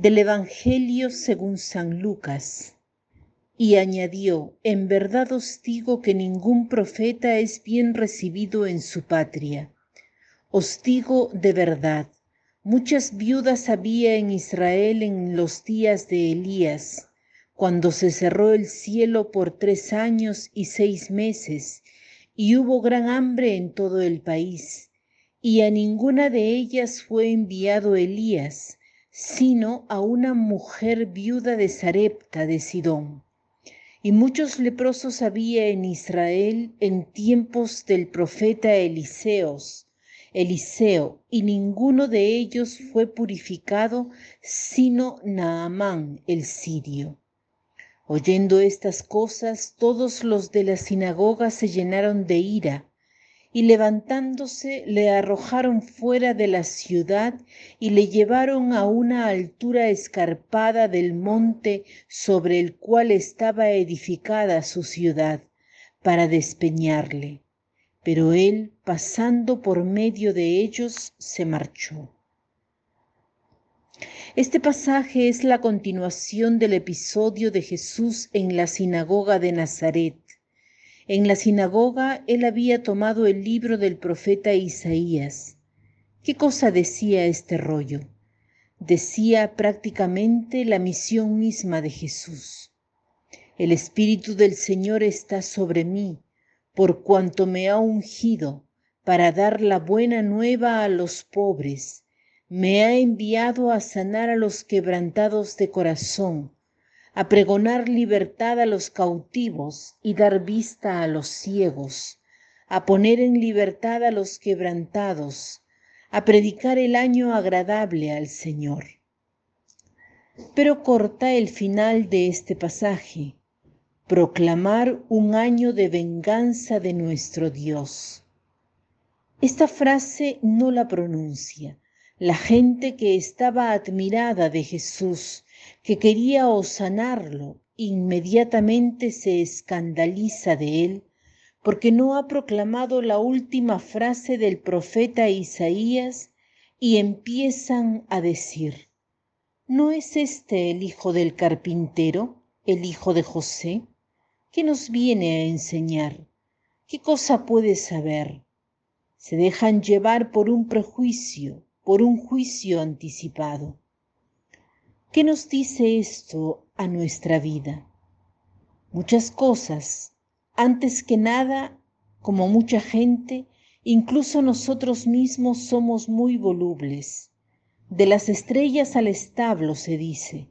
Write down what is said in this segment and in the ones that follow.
Del Evangelio según San Lucas. Y añadió, en verdad os digo que ningún profeta es bien recibido en su patria. Os digo de verdad, muchas viudas había en Israel en los días de Elías, cuando se cerró el cielo por tres años y seis meses, y hubo gran hambre en todo el país, y a ninguna de ellas fue enviado Elías, sino a una mujer viuda de Sarepta de Sidón. Y muchos leprosos había en Israel en tiempos del profeta Eliseos, Eliseo, y ninguno de ellos fue purificado, sino Naamán el sirio. Oyendo estas cosas, todos los de la sinagoga se llenaron de ira y levantándose le arrojaron fuera de la ciudad y le llevaron a una altura escarpada del monte sobre el cual estaba edificada su ciudad, para despeñarle. Pero él, pasando por medio de ellos, se marchó. Este pasaje es la continuación del episodio de Jesús en la sinagoga de Nazaret en la sinagoga él había tomado el libro del profeta Isaías. ¿Qué cosa decía este rollo? Decía prácticamente la misión misma de Jesús. El Espíritu del Señor está sobre mí, por cuanto me ha ungido para dar la buena nueva a los pobres. Me ha enviado a sanar a los quebrantados de corazón a pregonar libertad a los cautivos y dar vista a los ciegos, a poner en libertad a los quebrantados, a predicar el año agradable al Señor. Pero corta el final de este pasaje, proclamar un año de venganza de nuestro Dios. Esta frase no la pronuncia. La gente que estaba admirada de Jesús que quería osanarlo, inmediatamente se escandaliza de él porque no ha proclamado la última frase del profeta Isaías y empiezan a decir, ¿no es este el hijo del carpintero, el hijo de José? ¿Qué nos viene a enseñar? ¿Qué cosa puede saber? Se dejan llevar por un prejuicio, por un juicio anticipado. ¿Qué nos dice esto a nuestra vida? Muchas cosas. Antes que nada, como mucha gente, incluso nosotros mismos somos muy volubles. De las estrellas al establo se dice.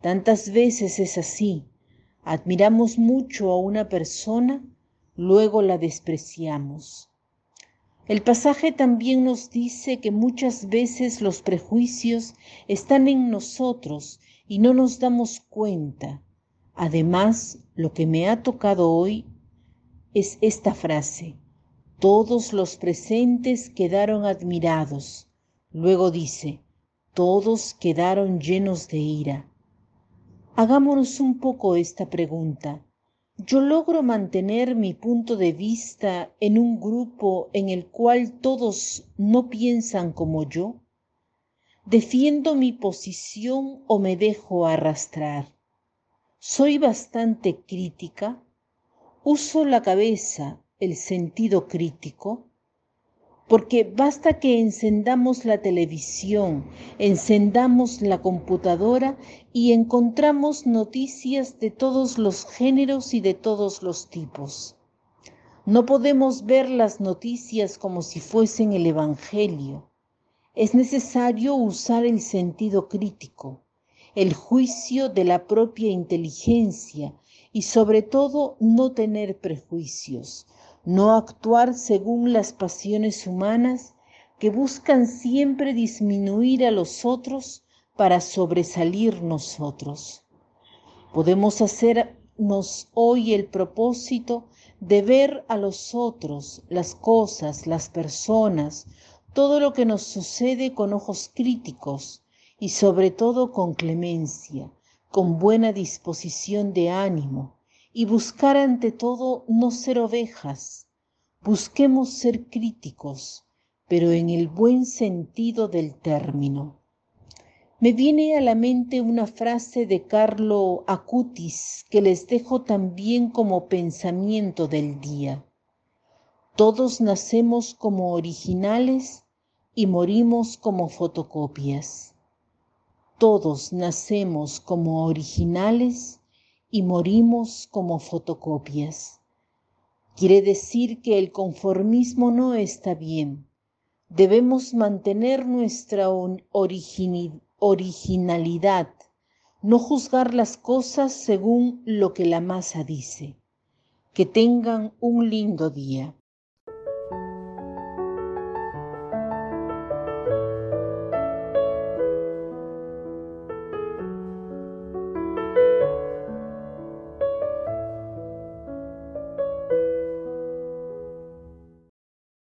Tantas veces es así. Admiramos mucho a una persona, luego la despreciamos. El pasaje también nos dice que muchas veces los prejuicios están en nosotros y no nos damos cuenta. Además, lo que me ha tocado hoy es esta frase. Todos los presentes quedaron admirados. Luego dice, todos quedaron llenos de ira. Hagámonos un poco esta pregunta yo logro mantener mi punto de vista en un grupo en el cual todos no piensan como yo? ¿Defiendo mi posición o me dejo arrastrar? ¿Soy bastante crítica? ¿Uso la cabeza, el sentido crítico? Porque basta que encendamos la televisión, encendamos la computadora y encontramos noticias de todos los géneros y de todos los tipos. No podemos ver las noticias como si fuesen el Evangelio. Es necesario usar el sentido crítico, el juicio de la propia inteligencia y sobre todo no tener prejuicios no actuar según las pasiones humanas que buscan siempre disminuir a los otros para sobresalir nosotros. Podemos hacernos hoy el propósito de ver a los otros, las cosas, las personas, todo lo que nos sucede con ojos críticos y sobre todo con clemencia, con buena disposición de ánimo, y buscar ante todo no ser ovejas. Busquemos ser críticos, pero en el buen sentido del término. Me viene a la mente una frase de Carlo Acutis que les dejo también como pensamiento del día. Todos nacemos como originales y morimos como fotocopias. Todos nacemos como originales y morimos como fotocopias. Quiere decir que el conformismo no está bien. Debemos mantener nuestra originalidad, no juzgar las cosas según lo que la masa dice. Que tengan un lindo día.